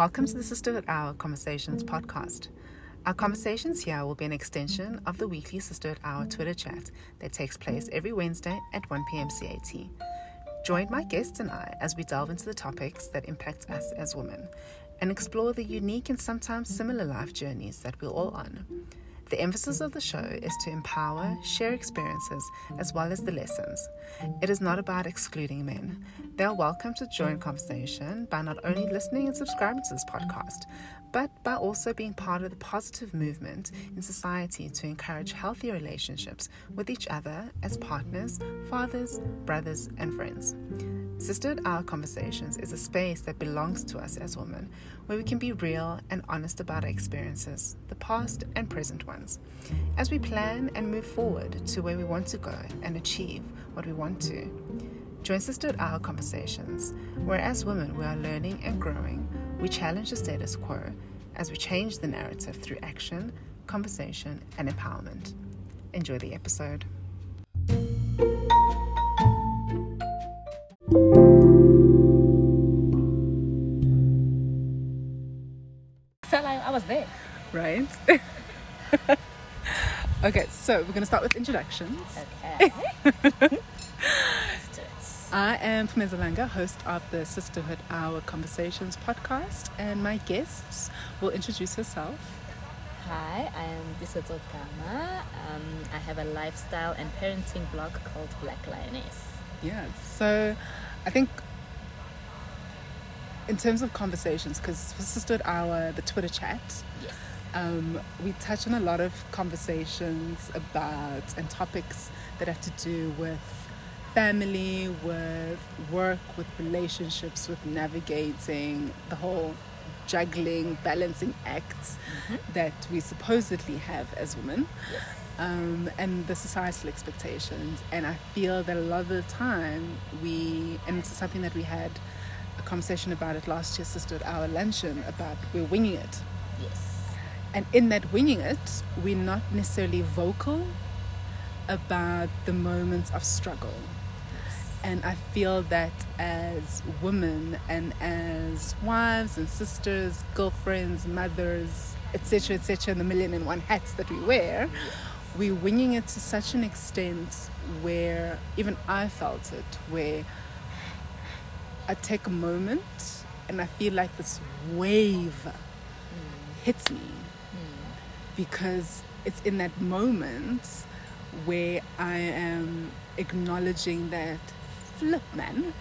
Welcome to the Sisterhood Hour Conversations podcast. Our conversations here will be an extension of the weekly Sisterhood Hour Twitter chat that takes place every Wednesday at 1 p.m. CAT. Join my guests and I as we delve into the topics that impact us as women and explore the unique and sometimes similar life journeys that we're all on. The emphasis of the show is to empower, share experiences, as well as the lessons. It is not about excluding men. They are welcome to join conversation by not only listening and subscribing to this podcast, but by also being part of the positive movement in society to encourage healthy relationships with each other as partners, fathers, brothers, and friends. Sisterhood Hour Conversations is a space that belongs to us as women, where we can be real and honest about our experiences, the past and present ones, as we plan and move forward to where we want to go and achieve what we want to. Join Sisterhood Hour Conversations, where as women we are learning and growing, we challenge the status quo as we change the narrative through action, conversation, and empowerment. Enjoy the episode. felt like I was there. Right? okay, so we're going to start with introductions. Okay. Let's do it. I am Pumezalanga, host of the Sisterhood Hour Conversations podcast, and my guests will introduce herself. Hi, I am Disoto Kama. Um, I have a lifestyle and parenting blog called Black Lioness. Yeah, so I think in terms of conversations, because for Sisterhood Hour, the Twitter chat, Yes. um, we touch on a lot of conversations about and topics that have to do with family, with work, with relationships, with navigating the whole juggling, balancing acts that we supposedly have as women. Yes. Um, and the societal expectations. And I feel that a lot of the time we, and it's something that we had a conversation about it last year, sister, at our luncheon, about we're winging it. Yes. And in that winging it, we're not necessarily vocal about the moments of struggle. And I feel that as women and as wives and sisters, girlfriends, mothers, etc., etc., and the million and one hats that we wear, we're winging it to such an extent where even I felt it, where I take a moment and I feel like this wave hits me because it's in that moment where I am acknowledging that flip man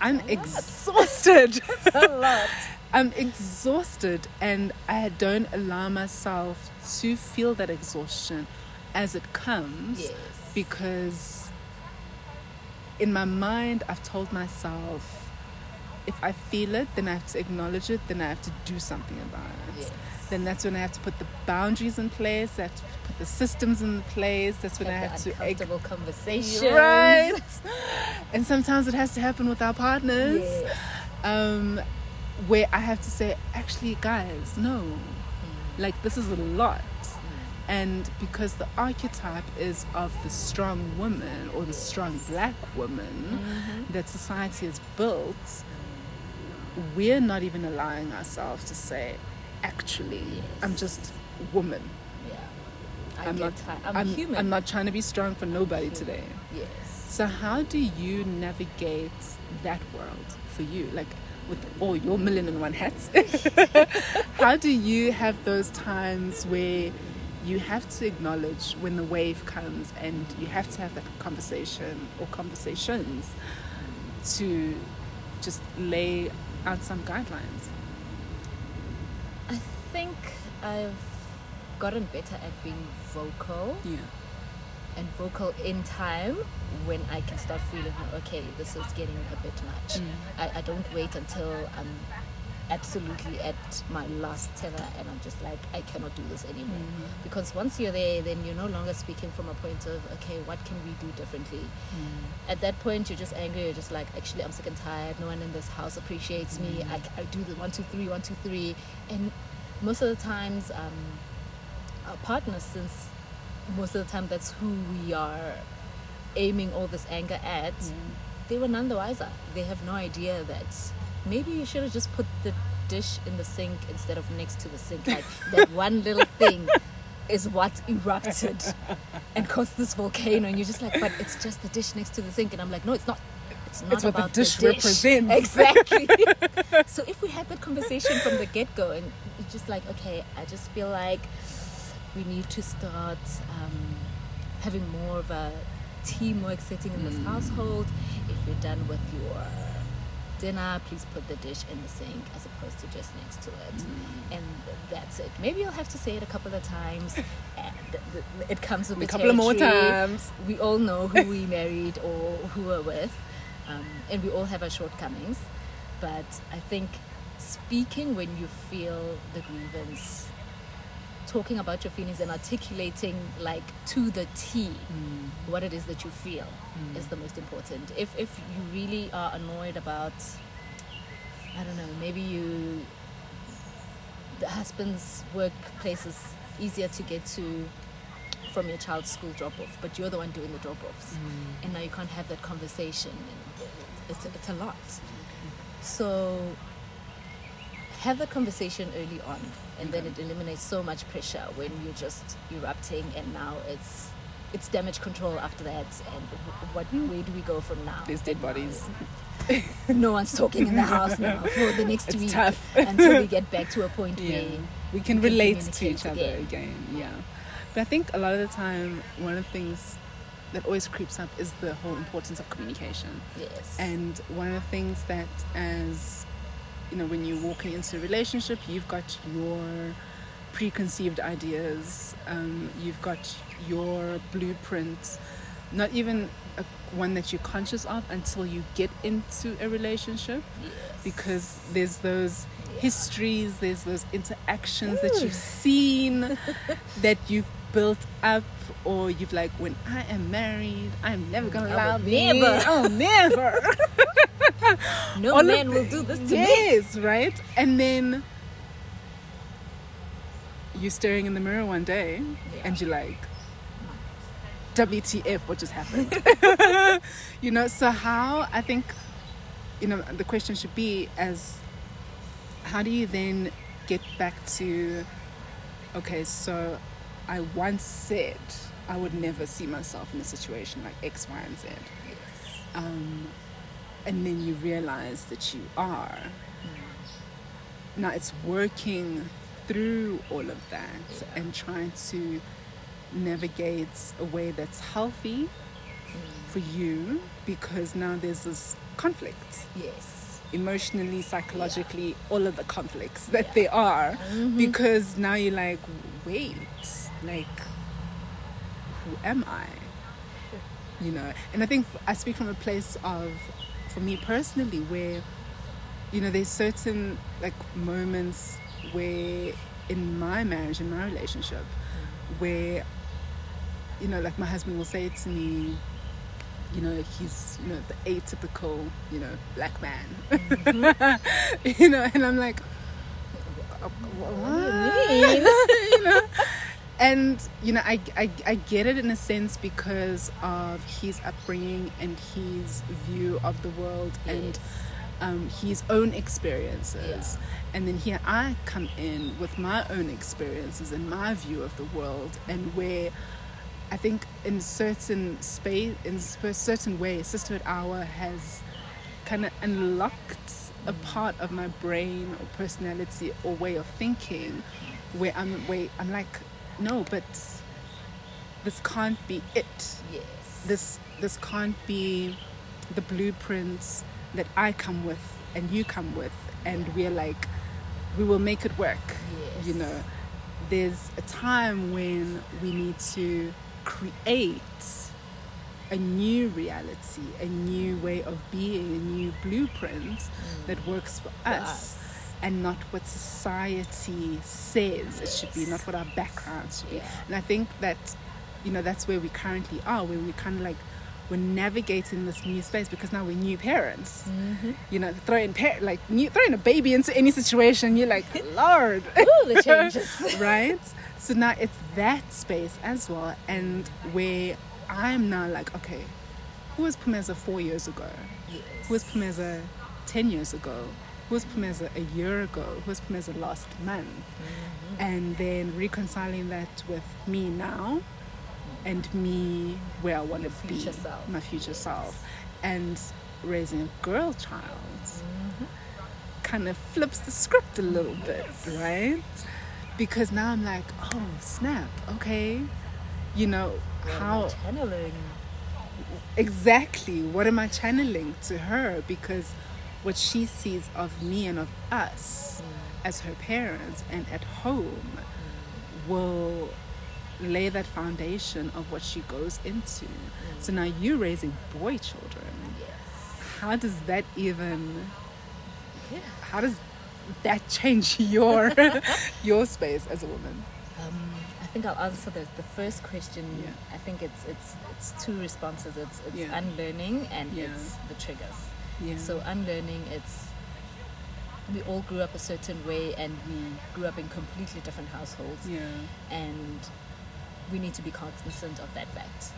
I'm exhausted A lot. I'm exhausted and I don't allow myself to feel that exhaustion as it comes Yes. because in my mind I've told myself if I feel it then I have to acknowledge it then I have to do something about it Yes. Then that's when I have to put the boundaries in place I have to put the systems in place that's when I Have have the to uncomfortable conversations. right and sometimes it has to happen with our partners Yes. um, where I have to say, actually, guys, no, mm. like this is a lot. Mm. And because the archetype is of the strong woman or the strong black woman mm-hmm. that society has built, we're not even allowing ourselves to say, actually, I'm just woman. Yeah. I I'm get not. tired. I'm, I'm, human. I'm not trying to be strong for nobody today. Yes. So how do you navigate that world for you? Like with all your million and one hats. how do you have those times where you have to acknowledge when the wave comes and you have to have that conversation or conversations to just lay out some guidelines? I think I've gotten better at being vocal. Yeah. and vocal in time when I can start feeling okay, this is getting a bit much. I, I don't wait until I'm absolutely at my last tether and I'm just like, I cannot do this anymore. Mm. Because once you're there, then you're no longer speaking from a point of, okay, what can we do differently? At that point, you're just angry. You're just like, actually, I'm sick and tired. No one in this house appreciates me. I, I do the one, two, three, one, two, three. And most of the times, um, our partners, since most of the time that's who we are aiming all this anger at, they were none the wiser. They have no idea that maybe you should have just put the dish in the sink instead of next to the sink. Like that one little thing is what erupted and caused this volcano. And you're just like, but it's just the dish next to the sink. And I'm like, no, it's not. It's not It's what the dish the represents. Exactly. so if we had that conversation from the get go, and it's just like, okay, I just feel like we need to start um, having more of a teamwork setting in this Mm. household. If you're done with your dinner, please put the dish in the sink as opposed to just next to it. Mm. And that's it. Maybe you'll have to say it a couple of times. and th- th- it comes with A the couple of more territory. times. We all know who we married or who we're with, um, and we all have our shortcomings. But I think speaking when you feel the grievance, talking about your feelings and articulating like to the T Mm. what it is that you feel is the most important. If if you really are annoyed about, I don't know, maybe you, the husband's workplace is easier to get to from your child's school drop off, but you're the one doing the drop offs, Mm. and now you can't have that conversation, and it's it's a lot. So have a conversation early on, and then it eliminates so much pressure when you're just erupting, and now it's it's damage control after that. And wh- what hmm. where do we go from now? There's dead bodies. No one's talking in the house now for the next It's week tough. until we get back to a point yeah where we can we can relate to each other again. again. yeah but i think a lot of the time one of the things that always creeps up is the whole importance of communication yes and one of the things that as you know when you're walking into a relationship you've got your preconceived ideas um, you've got your blueprint not even a, one that you're conscious of until you get into a relationship yes. because there's those histories, there's those interactions that you've seen, that you've built up, or you've like, when I am married, I'm never gonna mm, allow me. never. Oh, never. no all man will do this to me. yes, right? And then you're staring in the mirror one day, Yeah. and you're like, WTF, what just happened? you know, so how, I think, you know, the question should be as, how do you then get back to, okay, so I once said I would never see myself in a situation like X, Y, and Z. Yes. Um, and then you realize that you are. Now it's working through all of that Yeah. and trying to navigate a way that's healthy for you because now there's this conflict Yes. emotionally psychologically all of the conflicts that Yeah. there are Mhm. because now you're like wait like who am i? You know and i think i speak from a place of for me personally where you know there's certain like moments where in my marriage in my relationship where you know like my husband will say to me you know he's you know the atypical you know black man. Mm-hmm. You know and i'm like what? do you mean, you know and you know I, I i get it in a sense because of his upbringing and his view of the world and um, his own experiences. And then here i come in with my own experiences and my view of the world and where i think in certain space in a certain way sisterhood hour has kind of unlocked a part of my brain or personality or way of thinking where i'm where i'm like no but this can't be it Yes. this this can't be the blueprints that I come with and you come with and we're like we will make it work Yes. you know there's a time when we need to create a new reality a new way of being a new blueprint mm. that works for, For us, us. And not what society says it should be not what our backgrounds should be Yeah. and I think that, you know, that's where we currently are, where we kind of like, we're navigating this new space because now we're new parents. Mm-hmm. You know, throwing par- like new, throwing a baby into any situation, you're like, Lord, Ooh, the changes. right? So now it's that space as well, and where I'm now like, okay, who was Pumeza four years ago? yes. Who was Pumeza ten years ago? Who was Pumeza a year ago, who was Pumeza last month, Mm-hmm. and then reconciling that with me now and me where I want to be, self. my future Yes. self, and raising a girl child Mm-hmm. kind of flips the script a little bit, right? Because now I'm like, oh snap, okay, you know how channeling exactly what am I channeling to her? Because what she sees of me and of us as her parents and at home will lay that foundation of what she goes into. So now you're raising boy children. yes How does that even yeah how does that change your your space as a woman? Um, I think I'll answer the, the first question. Yeah. I think it's it's it's two responses. It's it's Yeah. unlearning and it's the triggers. Yeah. So unlearning, it's we all grew up a certain way and we grew up in completely different households, yeah. and we need to be cognizant of that fact.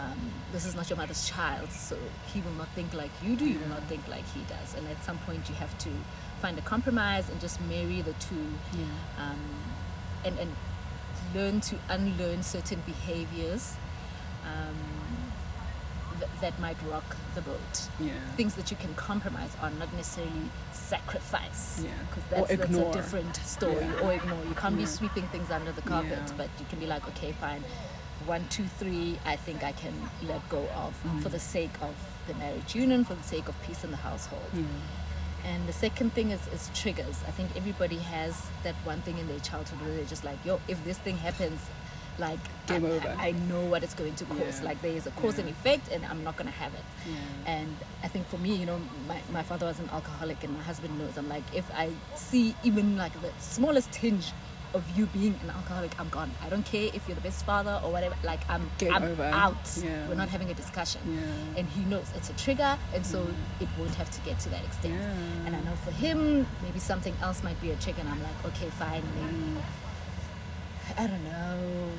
Um, this is not your mother's child, so he will not think like you do. You will not think like he does, and at some point you have to find a compromise and just marry the two Yeah. um, and, and learn to unlearn certain behaviors um, that might rock the boat. Yeah. Things that you can compromise on, not necessarily sacrifice. Yeah. Because Or that's, that's a different story. Yeah. Or ignore. You can't be sweeping things under the carpet, Yeah. but you can be like, okay, fine. One, two, three, I think I can let go of Mm. for the sake of the marriage union, for the sake of peace in the household. Yeah. And the second thing is, is triggers. I think everybody has that one thing in their childhood where they're just like, yo, if this thing happens, like Game I, over. I, know what it's going to cause. Yeah. Like there is a cause and effect, and I'm not gonna have it. Yeah. And I think for me, you know, my, my father was an alcoholic, and my husband knows. I'm like, if I see even like the smallest tinge of you being an alcoholic, I'm gone. I don't care if you're the best father or whatever. Like I'm, Game I'm over. out. Yeah. We're not having a discussion. Yeah. And he knows it's a trigger, and so mm. it won't have to get to that extent. Yeah. And I know for him, maybe something else might be a trigger, and I'm like, okay, fine, maybe mm. I don't know.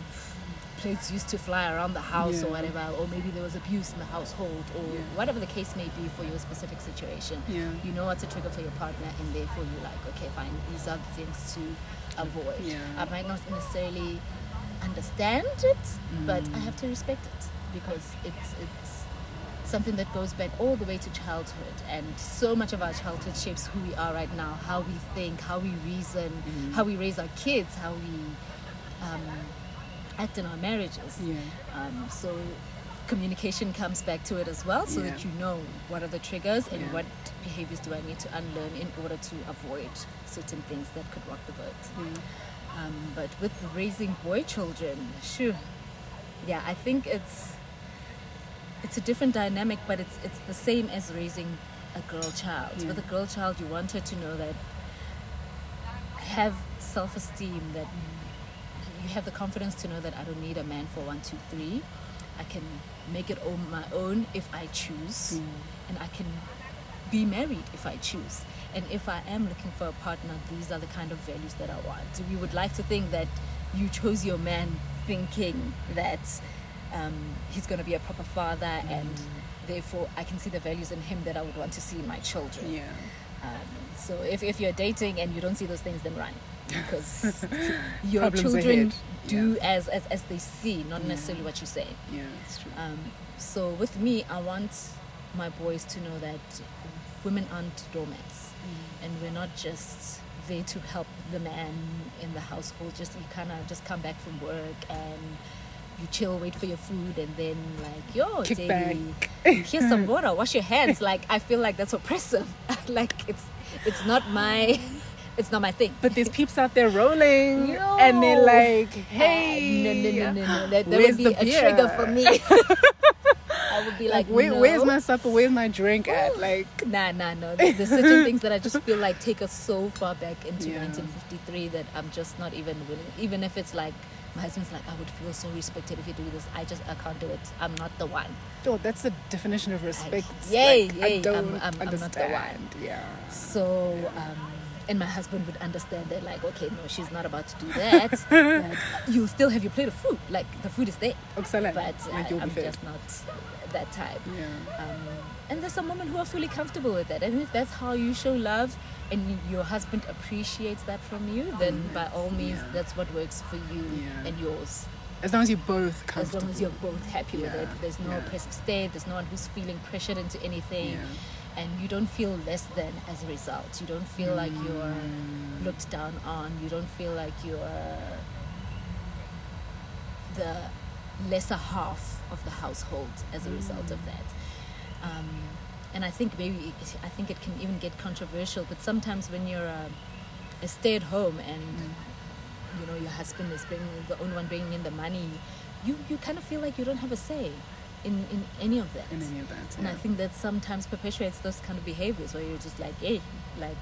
Plates used to fly around the house or whatever, or maybe there was abuse in the household, or Yeah. whatever the case may be for your specific situation. Yeah. You know what's a trigger for your partner, and therefore you're like, okay, fine, these are the things to avoid. Yeah. I might not necessarily understand it, but Mm. I have to respect it because it's it's something that goes back all the way to childhood, and so much of our childhood shapes who we are right now, how we think, how we reason, Mm. how we raise our kids, how we um, act in our marriages. Yeah. Um, so communication comes back to it as well, so that you know what are the triggers and Yeah. what behaviors do I need to unlearn in order to avoid certain things that could rock the boat. Yeah. Um, but with raising boy children, sure, yeah, I think it's it's a different dynamic, but it's it's the same as raising a girl child. Yeah. With a girl child, you want her to know that have self esteem, that you have the confidence to know that I don't need a man for one, two, three. I can make it on my own if I choose, Mm. and I can be married if I choose. And if I am looking for a partner, these are the kind of values that I want. We would like to think that you chose your man thinking that um, he's going to be a proper father, and therefore I can see the values in him that I would want to see in my children. Yeah. Um, so if, if you're dating and you don't see those things, then run. Because your Problems children ahead. do as, as, as they see, not Yeah. necessarily what you say. Yeah. It's true. Um, so with me, I want my boys to know that women aren't doormats, Mm. and we're not just there to help the man in the household. Just you kind of just come back from work and you chill, wait for your food, and then like yo, Kick Davey, here's some water, wash your hands. Like I feel like that's oppressive. like it's it's not my it's not my thing. But there's peeps out there rolling, Yo. and they're like, "Hey, no, no, no, no, no. That, that would be a beer? trigger for me. I would be like, Like, where, no. where's my supper? Where's my drink at? Like, Nah, nah, no. There's certain things that I just feel like take us so far back into Yeah. 1953 that I'm just not even willing. Even if it's like my husband's like, I would feel so respected if you do this. I just I can't do it. I'm not the one. oh, that's the definition of respect. yay, Like, yay, I don't I'm- I'm- I'm not the one. Yeah. So um, and my husband would understand that like okay no she's not about to do that. But you still have your plate of food. Like the food is there. Excellent. but Like I, i'm just not that type. Yeah. um, and there's some women who are fully comfortable with that. And if that's how you show love and your husband appreciates that from you then by all means yeah. that's what works for you Yeah. and yours. As long as you're both as long as you're both happy with it. There's no oppressive state there's no one who's feeling pressured into anything. And you don't feel less than as a result. You don't feel like you're Mm. looked down on. You don't feel like you're the lesser half of the household as a result of that. Um, and i think maybe it, i think it can even get controversial but sometimes when you're a, a stay-at-home and you know your husband is bringing the only one bringing in the money you you kind of feel like you don't have a say in in any of that In any of that. and yeah. I think that sometimes perpetuates those kind of behaviors where you're just like, hey, like,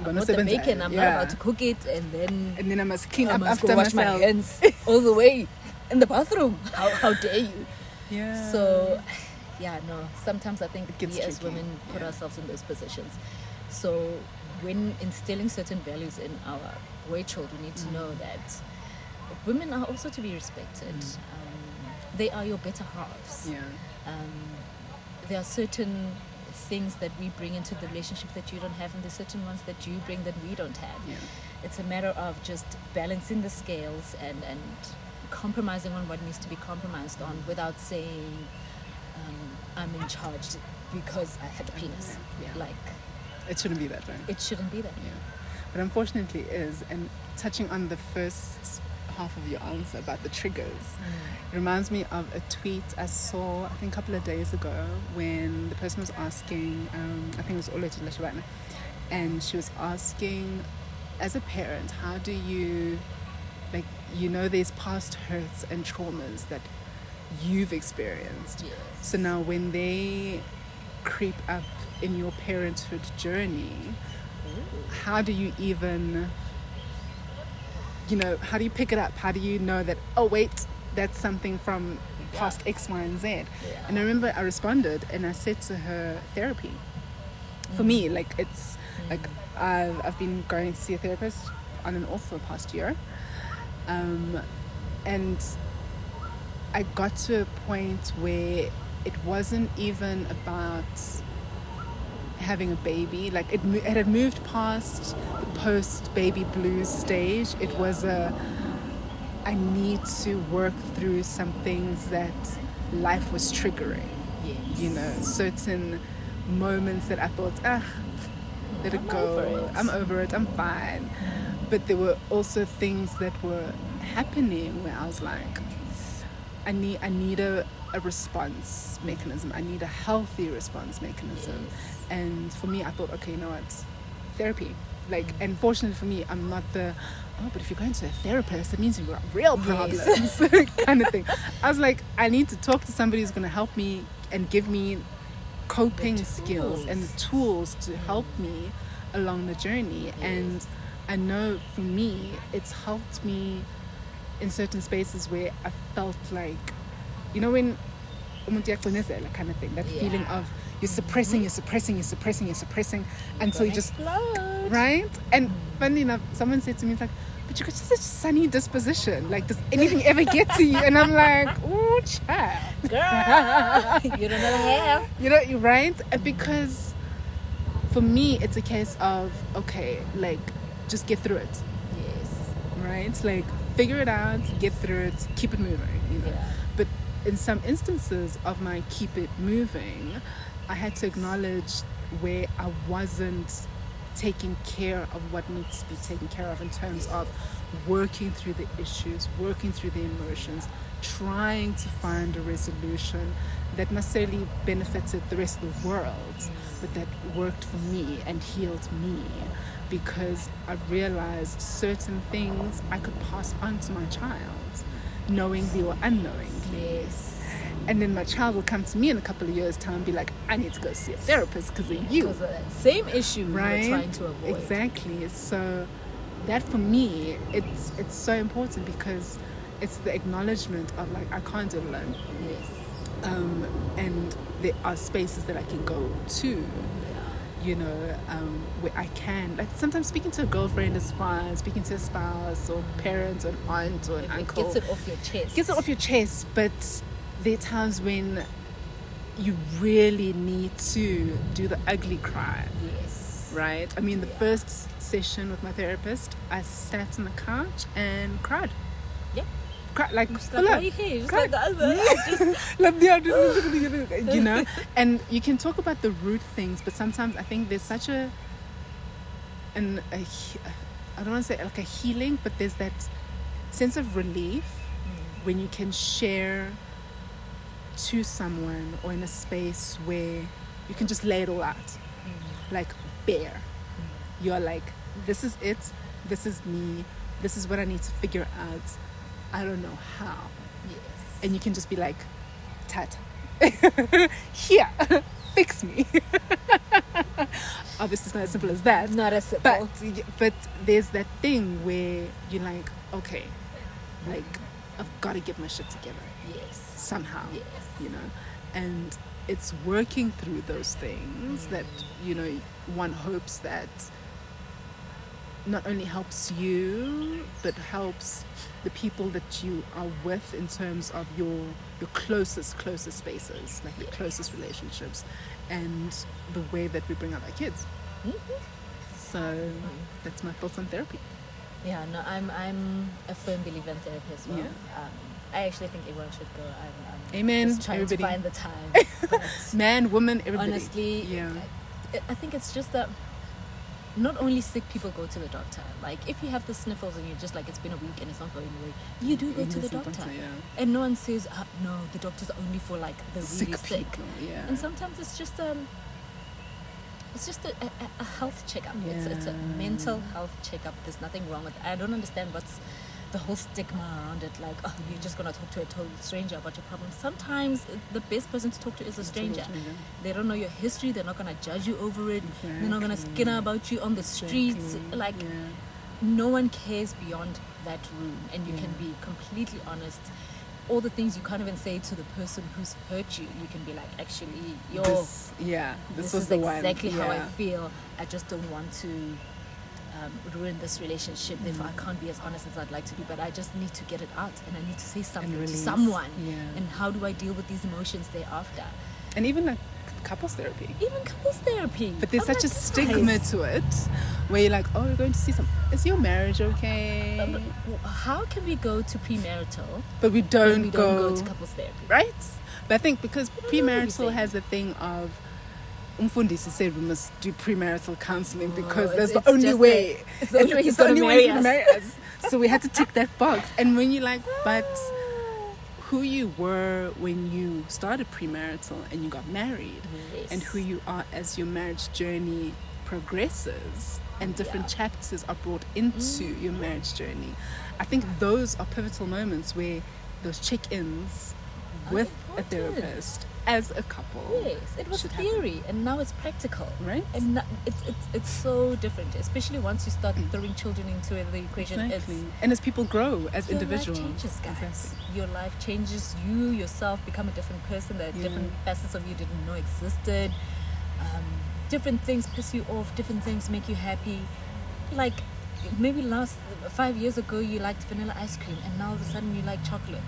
I Gonna bought the bacon, I'm yeah. not about to cook it, and then And then I must clean I up must after go wash myself. my hands all the way in the bathroom. How, how dare you? Yeah. So, yeah, no, sometimes I think we as women put yeah. ourselves in those positions. So, when instilling certain values in our boy child, we need to Mm. know that women are also to be respected. Um, they are your better halves Yeah. um, there are certain things that we bring into the relationship that you don't have and there's certain ones that you bring that we don't have Yeah. it's a matter of just balancing the scales and and compromising on what needs to be compromised on without saying um, i'm in charge because i had a penis Yeah. like It shouldn't be that way. it shouldn't be that Yeah. But unfortunately it is. And touching on the first half of your answer about the triggers, it reminds me of a tweet I saw, I think a couple of days ago, when the person was asking, um, I think it was Oletu Leshabana, and she was asking, as a parent, how do you, like, you know, there's past hurts and traumas that you've experienced. yes. So now, when they creep up in your parenthood journey, how do you even, you know, how do you pick it up? How do you know that, oh, wait, that's something from past X, Y, and Z? Yeah. And I remember I responded and I said to her, therapy. For me, like, it's like I've, I've been going to see a therapist on and off for the past year. Um, and I got to a point where it wasn't even about having a baby. Like it, it had moved past the post baby blues stage. It was a I need to work through some things that life was triggering. yes You know, certain moments that I thought, ah, let it I'm go. over it." I'm over it. I'm fine. But there were also things that were happening where I was like, I need I need a, a response mechanism. I need a healthy response mechanism. Yes. And for me, I thought, okay, you know what, therapy. Like, mm. and fortunately for me, I'm not the oh, but if you're going to a therapist, that means you've got real problems, Yes. kind of thing. I was like, I need to talk to somebody who's going to help me and give me coping skills and the tools to help me along the journey. And I know for me, it's helped me in certain spaces where I felt like, you know, when kind of thing, that feeling of you're suppressing, you're suppressing, you're suppressing, you're suppressing until you just explode right? And funny enough, someone said to me, it's like, but you got such a sunny disposition. Like, does anything ever get to you? And I'm like, oh, child. girl you don't know hair You know, you're right? And Because for me, it's a case of, okay, like, just get through it, yes right? Like, figure it out, get through it, keep it moving, you know? Yeah. In some instances of my keep it moving, I had to acknowledge where I wasn't taking care of what needs to be taken care of in terms of working through the issues, working through the emotions, trying to find a resolution that necessarily benefited the rest of the world, but that worked for me and healed me because I realized certain things I could pass on to my child, knowingly or unknowingly. yes And then my child will come to me in a couple of years' time and be like, I need to go see a therapist because of you. because of that same issue Right? you're trying to avoid Exactly. So that for me, it's it's so important because it's the acknowledgement of like I can't do it alone. yes Um, and there are spaces that I can go to. You know, um, where I can. Like sometimes speaking to a girlfriend is fine, speaking to a spouse or parents or an aunt or an It, it uncle. gets it off your chest. gets it off your chest, but there are times when you really need to do the ugly cry, Yes. right? I mean, the Yeah. first session with my therapist, I sat on the couch and cried. Like, Just like, why on. you here? Just like the other. Just, Like, you know? And you can talk about the root things but sometimes i think there's such a an a, he- i don't want to say like a healing but there's that sense of relief mm. when you can share to someone or in a space where you can just lay it all out. Mm. Like bare. Mm. You're like this is it. This is me. This is what i need to figure out i don't know how yes. and you can just be like, Tat, here, fix me. Obviously, it's not as simple as that, Not as simple. but but there's that thing where you're like, okay, like I've got to get my shit together yes. somehow, Yes. you know, and it's working through those things that you know one hopes that not only helps you but helps the people that you are with in terms of your your closest closest spaces like the closest relationships and the way that we bring up our kids Mhm. so that's my thoughts on therapy Yeah, no, I'm I'm a firm believer in therapy as well. Yeah. Um, I actually think everyone should go. I'm, I'm Amen, just trying everybody. to find the time. Man woman everybody honestly, yeah I, I think it's just that not only sick people go to the doctor. Like if you have the sniffles and you're just like it's been a week and it's not going away, you do go to the Listen, doctor. yeah And no one says uh, no. The doctor's only for like the really sick sick. people yeah And sometimes it's just um, it's just a, a, a health checkup. It's it's a mental health checkup. There's nothing wrong with. It. I don't understand what's the whole stigma around it. Like, oh, you're just gonna talk to a total stranger about your problem. Sometimes the best person to talk to is a stranger. They don't know your history. They're not gonna judge you over it. They're not gonna Exactly. skinner about you on the streets. Exactly. Like, yeah. no one cares beyond that room and you can be completely honest all the things you can't even say to the person who's hurt you you can be like actually yo this, this, yeah this, was is exactly one how i feel i just don't want to um, ruin this relationship therefore i can't be as honest as i'd like to be but i just need to get it out and i need to say something to someone. Yeah. and how do i deal with these emotions thereafter? And even like couples therapy. Even couples therapy. But there's I'm such a like, stigma to it where you're like oh you're going to see some is your marriage okay? Uh, how can we go to premarital but we don't, we go, don't go to couples therapy? Right? But i think because don't know what we're premarital has a thing of umfundisi said we must do premarital counseling oh, because Oh, that's the only way it's the only way he's it's the gonna only way marry us. marry us so we had to tick that box and when you're like but who you were when you started premarital and you got married and who you are as your marriage journey progresses and different Yeah. chapters are brought into mm. your marriage journey. I think those are pivotal moments where those check-ins with a therapist as a couple. Yes, it was should happen. theory, and now it's practical. Right? And it's it's it's so different, especially once you start throwing children into the equation. Exactly. And as people grow as your individuals. life changes, guys. Exactly. Your life changes. You yourself become a different person. That Yeah. different facets of you didn't know existed. Um, different things piss you off. Different things make you happy. Like maybe last five years ago you liked vanilla ice cream, and now all of a sudden you like chocolate.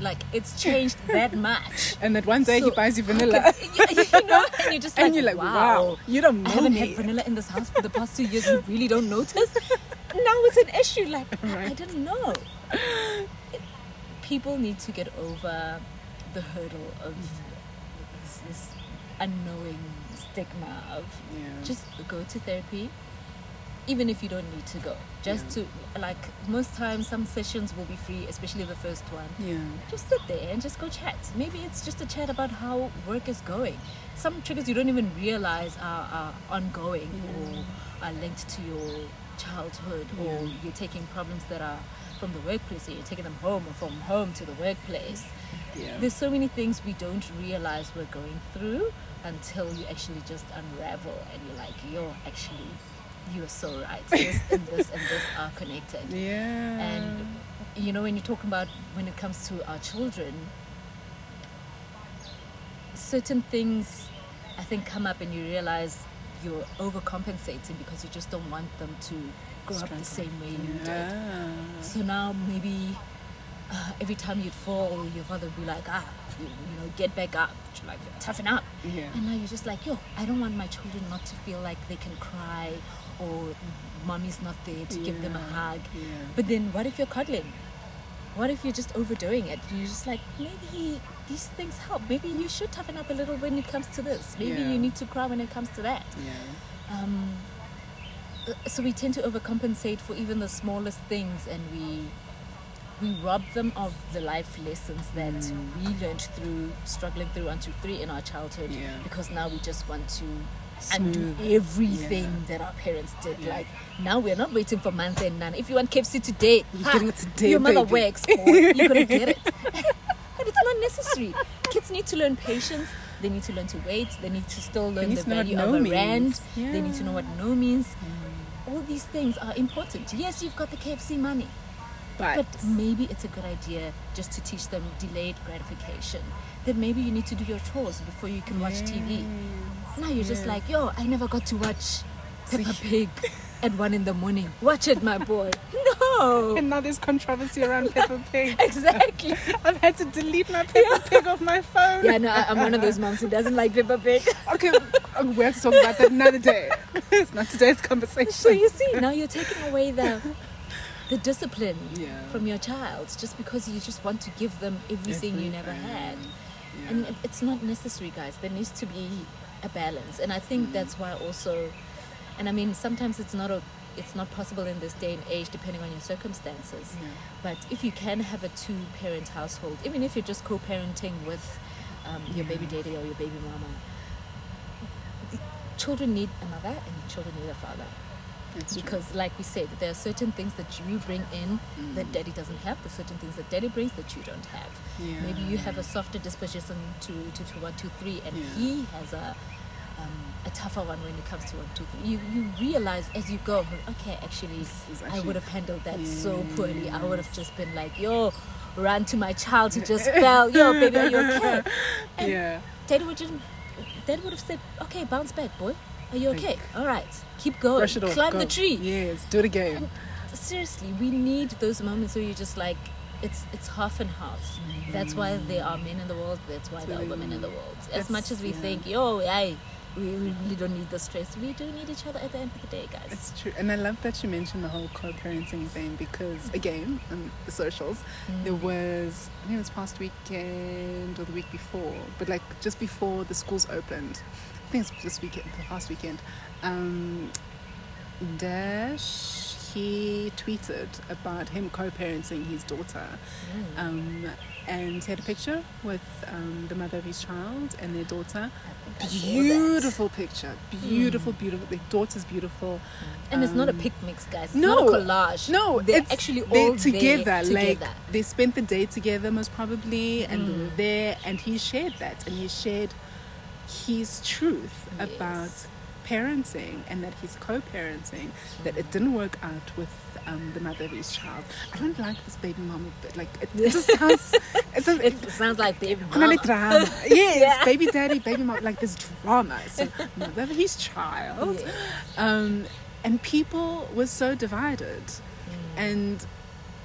Like it's changed that much. And that one day he So, buys you vanilla. you, you know, and you're just like, and you're like, wow, you don't know I haven't me. had vanilla in this house for the past two years. You really don't notice. now it's an issue. Like I- I didn't know. It- People need to get over the hurdle of mm-hmm. this, this unknowing stigma of Yeah. just go to therapy even if you don't need to go just Yeah. to like most times some sessions will be free especially the first one yeah. just sit there and just go chat. Maybe it's just a chat about how work is going. Some triggers you don't even realize are, are ongoing or are linked to your childhood, or you're taking problems that are from the workplace, or you're taking them home, or from home to the workplace. Yeah. There's so many things we don't realize we're going through until you actually just unravel and you're like, yo, actually, you are so right. This and this and this are connected yeah. and you know when you talk about when it comes to our children certain things i think come up and you realize you're overcompensating because you just don't want them to grow up the same way you did. So now maybe uh, every time you'd fall, your father would be like, ah, you, you know, get back up, like toughen up. Yeah. And now you're just like, yo, I don't want my children not to feel like they can cry or mommy's not there to give them a hug. Yeah. But then what if you're cuddling? What if you're just overdoing it? You're just like, maybe these things help. Maybe you should toughen up a little when it comes to this. Maybe Yeah. you need to cry when it comes to that. Yeah. Um, uh, so we tend to overcompensate for even the smallest things and we we rob them of the life lessons that we learned through struggling through one two three in our childhood Yeah. because now we just want to undo everything Yeah. that our parents did Yeah. like now we're not waiting for months and none if you want KFC today You're ha, getting it today, your mother baby. works boy. you're gonna get it but it's not necessary kids need to learn patience they need to learn to wait they need to still learn the value of a means. rand they need to know what no means all these things are important yes you've got the KFC money But, but maybe it's a good idea just to teach them delayed gratification that maybe you need to do your chores before you can watch TV now you're just like yo I never got to watch Peppa Pig at one in the morning. Watch it my boy. No. And now there's controversy around Peppa Pig. exactly. I've had to delete my Peppa Pig off my phone. yeah no I- I'm one of those moms who doesn't like Peppa Pig. Okay, uh, we have to talk about that another day. it's not today's conversation. so you see now you're taking away the the discipline Yeah. from your child just because you just want to give them everything, you never had. Yeah. and it, it's not necessary guys. There needs to be a balance. And i think that's why also and i mean sometimes it's not a it's not possible in this day and age depending on your circumstances. Yeah. but if you can have a two parent household even if you're just co-parenting with um, your baby daddy or your baby mama children need a mother and children need a father That's true. because like we said there are certain things that you bring in that daddy doesn't have. There's certain things that daddy brings that you don't have. Yeah. maybe you have a softer disposition to to, to one two three and Yeah. he has a um, a tougher one when it comes to one two three. You you realize as you go okay actually is i would have handled that so poorly. I would have just been like yo ran to my child who just fell. Yo baby are you okay? And yeah. daddy would just dad would have said okay bounce back boy are you okay all right keep going Brush it off. climb go. the tree Yes, do it again. and seriously, we need those moments where you're just like, it's it's half and half. Mm. That's why there are men in the world. That's why there are women in the world. As much as we yeah. think, yo, hey, we really don't need the stress. We do need each other at the end of the day, guys. It's true, and I love that you mentioned the whole co-parenting thing because mm-hmm. again, on the socials, there mm-hmm. was I think it was past weekend or the week before, but like just before the schools opened, I think it's this weekend, the past weekend. Um, Dash he tweeted about him co-parenting his daughter, Mm. um, and he had a picture with um, the mother of his child and their daughter. I think I saw that. Beautiful picture, beautiful, beautiful. The daughter's beautiful. And it's not a Um, pic mix, guys. It's no, not a collage. No, they're it's, actually they're all together. there Like they spent the day together, most probably, and they Mm. were there. And he shared that, and he shared his truth Yes. about parenting, and that he's co-parenting. That it didn't work out with um, the mother of his child. I don't like this baby mama, but like it, it just sounds. It's a, It sounds like baby mama. drama. Yes, Yeah. baby daddy, baby mom, like this drama. So mother of his child. Yes. Um, and people were so divided. And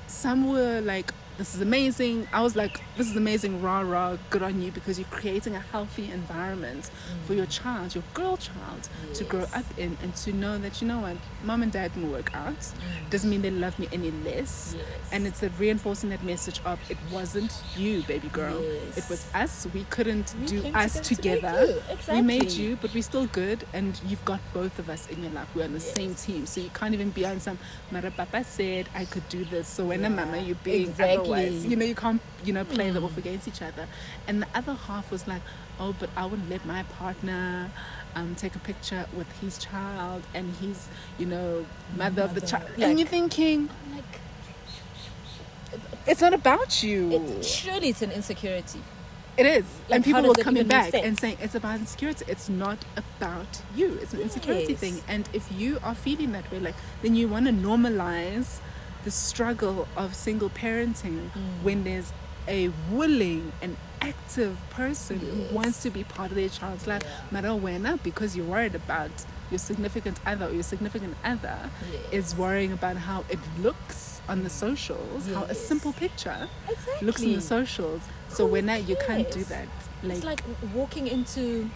some were like, this is amazing. I was like, this is amazing, rah rah, good on you because you're creating a healthy environment for your child, your girl child, to grow up in and to know that, you know what, mom and dad didn't work out. Doesn't mean they love me any less. Yes. And it's reinforcing that message of it wasn't you, baby girl. Yes. It was us. We couldn't We do us together together. you. We made you, but we're still good, and you've got both of us in your life. We're on the same team, so you can't even be on some. Mara Papa said I could do this, so when a Yeah, mama you're being exactly. Otherwise, you know, you can't, you know, play them Mm. off against each other. And the other half was like, oh, but I wouldn't let my partner. Um, take a picture with his child and his, you know, mother of the child, Like- and you're thinking like, it's not about you. it, surely it's an insecurity. It is. Like, and people does were it coming even make back and sense? saying it's about insecurity. It's not about you. It's an insecurity thing. And if you are feeling that way, like then you want to normalize the struggle of single parenting Mm. when there's a willing and active person who wants to be part of their child's life. matter Yeah. Marawena, because you're worried about your significant other or your significant other is worrying about how it looks on the socials, how a simple picture Exactly. looks in the socials. So when now you can't do that. it's like walking into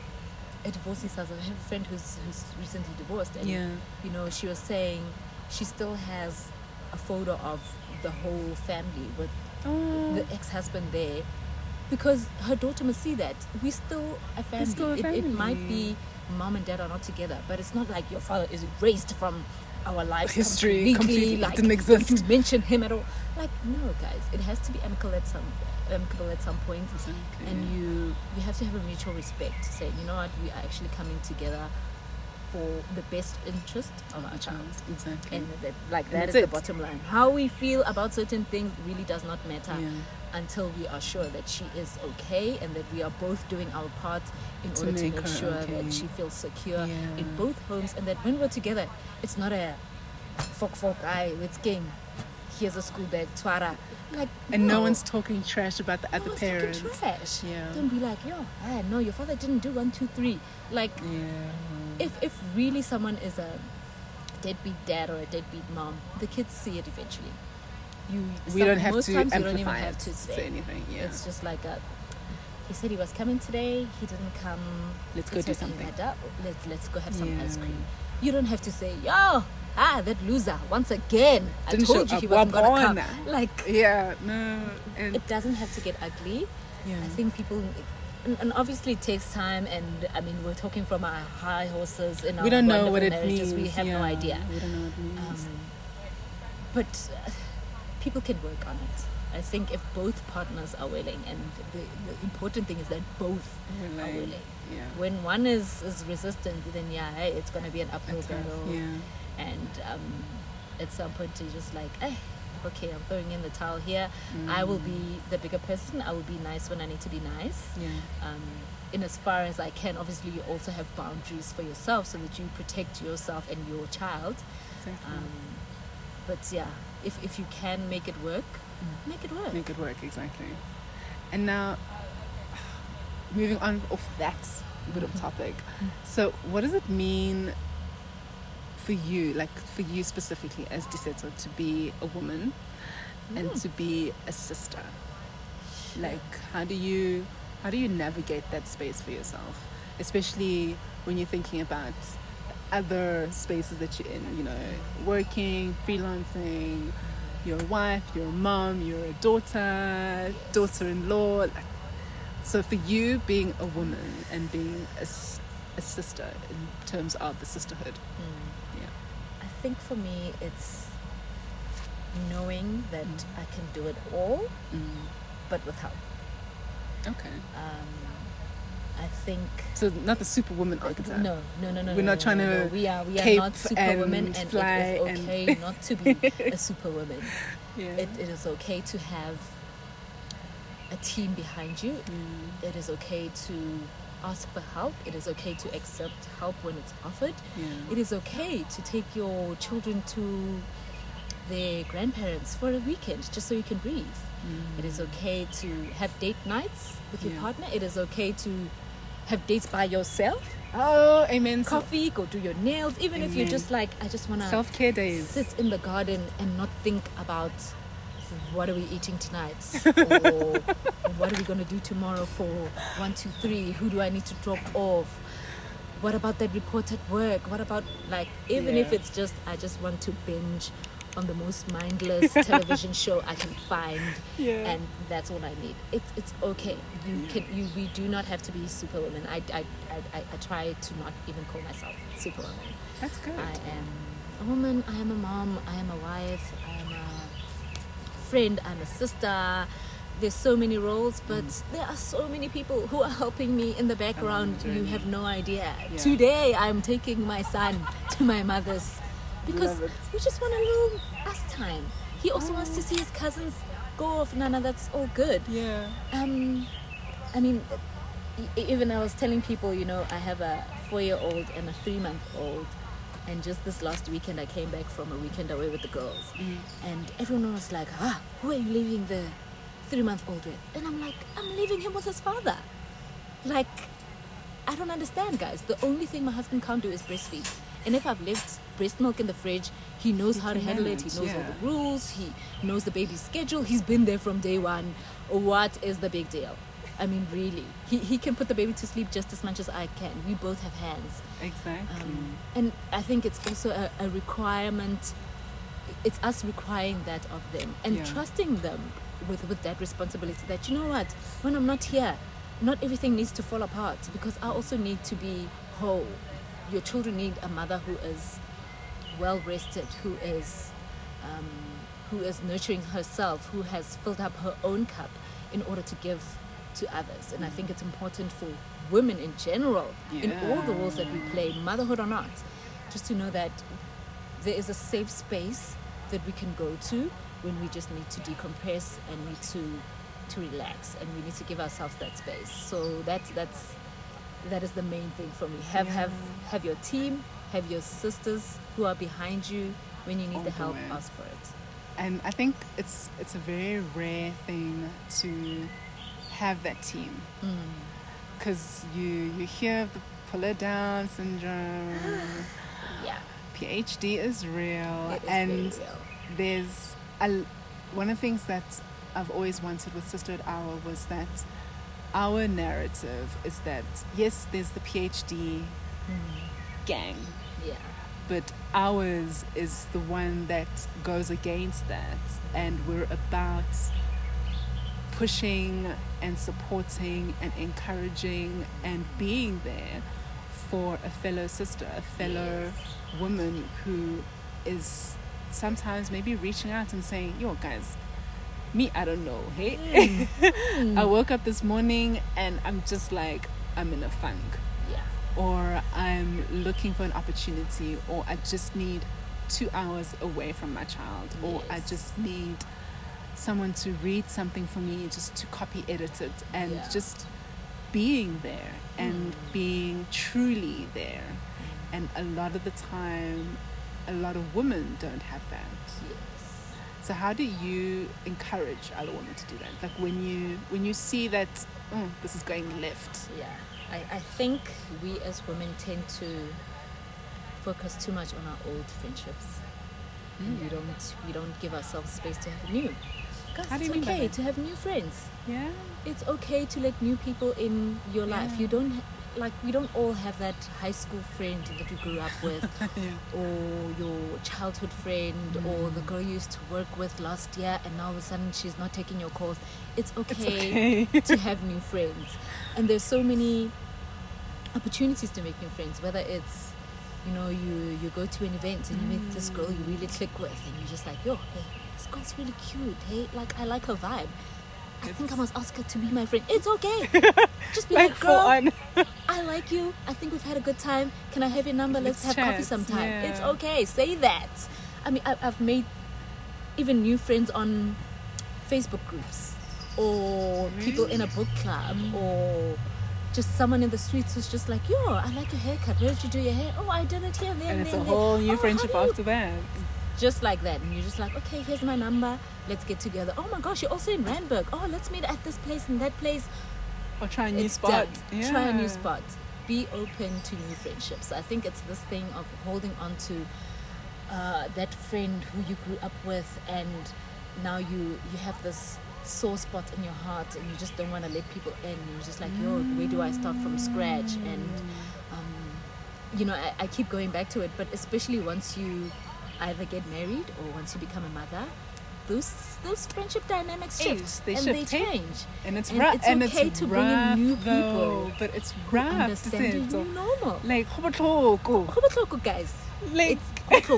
a divorcing house. I have a friend who's who's recently divorced, and yeah, you know, she was saying she still has a photo of the whole family with oh, the ex-husband there because her daughter must see that we still a family. still a It, it might be mom and dad are not together, but it's not like your father is erased from our lives History completely. completely like didn't exist. You mention him at all? Like no, guys, it has to be amicable at some amicable at some point, Exactly. and you you have to have a mutual respect. To Say, you know what, we are actually coming together for the best interest of our child. Mm-hmm. exactly. And that, like that is the bottom line. How we feel about certain things really does not matter yeah. until we are sure that she is okay and that we are both doing our part in To order to make make sure okay. that she feels secure Yeah. in both homes and that when we're together, it's not a fuck fuck eye, let's game. Here's a school bag, twara. Like And no one's talking trash about the no other parents. trash. Yeah. Don't be like, yo, I know your father didn't do one, two, three. Like Yeah. If if really someone is a deadbeat dad or a deadbeat mom, the kids see it eventually. You we some- don't have most to times you don't even have to say. anything. Yeah. It's just like a. He said he was coming today. He didn't come. Let's go do something. Let's let's go have some Yeah. ice cream. You don't have to say, yo, ah, that loser once again. Didn't I told you he wasn't gonna come. Like yeah. No. And it doesn't have to get ugly. yeah. I think people, and, obviously it takes time. And I mean, we're talking from our high horses in our we don't know what it marriages. means. We have no idea. We don't know what it means. Um, but uh, people can work on it. I think if both partners are willing, and the, the important thing is that both are Willing. yeah. When one is, is resistant, then yeah, hey, it's gonna be an uphill battle. Yeah. And um, at some point, you're just like, eh, okay, I'm throwing in the towel here. I will be the bigger person. I will be nice when I need to be nice. Yeah. Um, in as far as I can, obviously, you also have boundaries for yourself so that you protect yourself and your child. Exactly. Um, but yeah, if, if you can make it work, make it work. Make it work exactly. And now, moving on off that bit of topic. So, what does it mean for you, like for you specifically as Disetso, to be a woman and to be a sister? Like, how do you how do you navigate that space for yourself, especially when you're thinking about other spaces that you're in? You know, working, freelancing. You're wife, you're mom, you're a daughter, daughter-in-law. Like, so for you, being a woman and being a sister in terms of the sisterhood, Mm. Think for me, it's knowing that I can do it all, but with help. okay. Um, I think. So not the superwoman archetype. No, no, no, no. We're no, not trying no, to no. We are, we are not superwomen, and and, fly it is and- okay not to be a superwoman. Yeah. It, it is okay to have a team behind you. Mm, It is okay to ask for help. It is okay to accept help when it's offered. yeah. It is okay to take your children to their grandparents for a weekend just so you can breathe. It is mm. okay to have date nights with your Yeah. partner. It is okay to have dates by yourself. Oh, amen. Coffee, go do your nails. Even if you're just like, I just want to self-care days. sit in the garden and not think about what are we eating tonight? Or what are we going to do tomorrow for one two three? Who do i need to drop off? What about that report at work? What about like even if it's just i just want to binge on the most mindless television show i can find Yeah. and that's all i need. It's, it's okay. You can you we do not have to be superwoman. I, I, I, I, try to not even call myself superwoman. That's good. I am a woman, I am a mom, I am a wife, I am a friend, I'm a sister. There's so many roles, but there are so many people who are helping me in the background. You have no idea. Yeah. Today, I'm taking my son to my mother's because we just want a little us time. He also wants to see his cousins go off. Nana, that's all good. yeah. Um, I mean, even I was telling people, you know, I have a four-year-old and a three-month-old, and just this last weekend, I came back from a weekend away with the girls, Mm. and everyone was like, "Ah, who are you leaving the three month old with? And I'm like, I'm leaving him with his father. Like, I don't understand, guys. The only thing my husband can't do is breastfeed. And if I've left breast milk in the fridge, he knows He how to handle it. He knows all the rules. He knows the baby's schedule. He's been there from day one. What is the big deal? I mean, really, he, he can put the baby to sleep just as much as I can. We both have hands. Exactly. Um, and I think it's also a, a requirement. It's us requiring that of them and Yeah. trusting them with, with that responsibility that, you know what, when I'm not here, not everything needs to fall apart because I also need to be whole. Your children need a mother who is well rested, who is um, who is nurturing herself, who has filled up her own cup in order to give to others. And I think it's important for women in general, in all the roles that we play, motherhood or not, just to know that there is a safe space that we can go to when we just need to decompress and need to to relax and we need to give ourselves that space. So that's that's that is the main thing for me. Have have Yeah. have your team, have your sisters who are behind you when you need the help, way. ask for it. and I think it's it's a very rare thing to have that team mm. because you you hear the pull it down syndrome. Yeah. PhD is real, is and real. there's a, one of the things that I've always wanted with Sisterhood Hour was that our narrative is that yes, there's the PhD mm. gang, Yeah. but ours is the one that goes against that, and we're about pushing and supporting and encouraging and being there for a fellow sister, a fellow woman who is sometimes maybe reaching out and saying, Yo, guys, me, I don't know, hey? Mm. I woke up this morning and I'm just like, I'm in a funk Yeah. or I'm looking for an opportunity, or I just need two hours away from my child, or I just need someone to read something for me, just to copy edit it, and Yeah. just being there and Mm. being truly there. And a lot of the time, a lot of women don't have that. Yes. So how do you encourage other women to do that? Like when you when you see that oh, this is going left. Yeah, I, I think we as women tend to focus too much on our old friendships, and we don't we don't give ourselves space to have new. Guys, How do it's you mean by okay that? to have new friends. Yeah. It's okay to let new people in your life. Yeah. You don't like we don't all have that high school friend that you grew up with, yeah. or your childhood friend, mm. or the girl you used to work with last year, and now all of a sudden she's not taking your calls. It's It's okay okay. to have new friends. And there's so many opportunities to make new friends, whether it's you know, you you go to an event and you meet this girl you really click with and you're just like, yo, hey, this girl's really cute. Hey, like I like her vibe. I think I must ask her to be my friend. It's okay. Just be like, like girl. I like you. I think we've had a good time. Can I have your number? Let's, Let's have coffee sometime. It's okay. Say that. I mean, I've made even new friends on Facebook groups or people in a book club Mm. or just someone in the streets who's just like, yo, I like your haircut. Where did you do your hair? Oh, I did it here and there. and it's there, a there." whole new "Oh, friendship after that. Just like that. And you're just like, okay, here's my number. Let's get together. Oh my gosh, you're also in Randburg. Oh, let's meet at this place and that place. Or try a new It's spot. Yeah. Try a new spot. Be open to new friendships. I think it's this thing of holding on to uh, that friend who you grew up with, and now you you have this sore spot in your heart, and you just don't want to let people in. You're just like, yo, where do I start from scratch? And um, you know, I, I keep going back to it, but especially once you either get married or once you become a mother. Those, those friendship dynamics shift they and shift, they change. And it's And rough. it's and okay it's to bring in new though, people But it's rough. understand isn't new normal. like. Go guys. Like, It's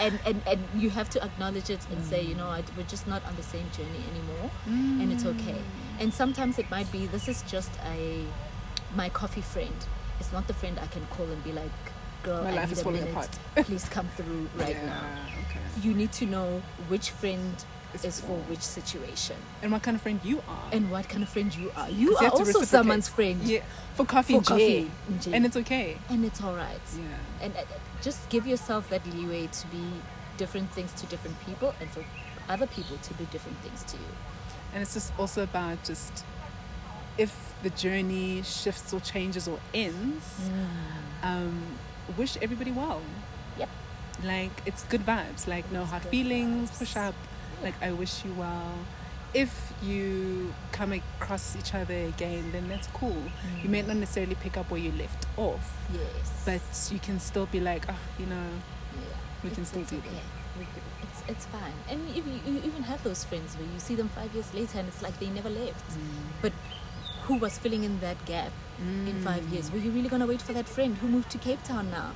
and, and and you have to acknowledge it and say, you know, what, we're just not on the same journey anymore, and it's okay. Mm. And sometimes it might be this is just a my coffee friend. It's not the friend I can call and be like, girl, My I life need is a falling minute. apart." Please come through right yeah, now. Okay. You need to know which friend It's is for which situation And what kind of friend you are. and what kind of friend you are. you are to also someone's friend Yeah. For coffee for and coffee. J. And it's okay. and it's all right. Yeah. and uh, just give yourself that leeway to be different things to different people and for other people to be different things to you and it's just also about just if the journey shifts or changes or ends, um, wish everybody well. Yep. Like it's good vibes. Like no hard feelings. vibes. Push up. Like I wish you well. If you come across each other again, then that's cool. You mm. may not necessarily pick up where you left off, Yes. but you can still be like, oh, you know, yeah. we can still it's do okay. this. We It's, it's fine. And if you, you even have those friends where you see them five years later and it's like they never left. Mm. But who was filling in that gap in mm. five years? Were you really going to wait for that friend who moved to Cape Town now?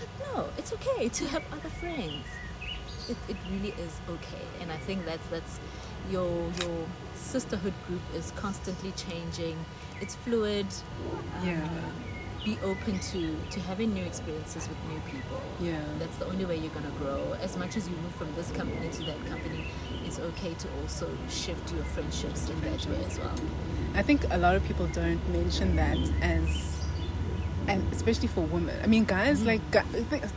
But no, it's okay to have other friends. It, it really is okay. And I think that's, that's your, your sisterhood group is constantly changing. It's fluid. Um, Yeah. Be open to, to having new experiences with new people. Yeah. That's the only way you're gonna grow. As much as you move from this company to that company, it's okay to also shift your friendships in that way as well. I think a lot of people don't mention that as, and especially for women. I mean, guys like gu- the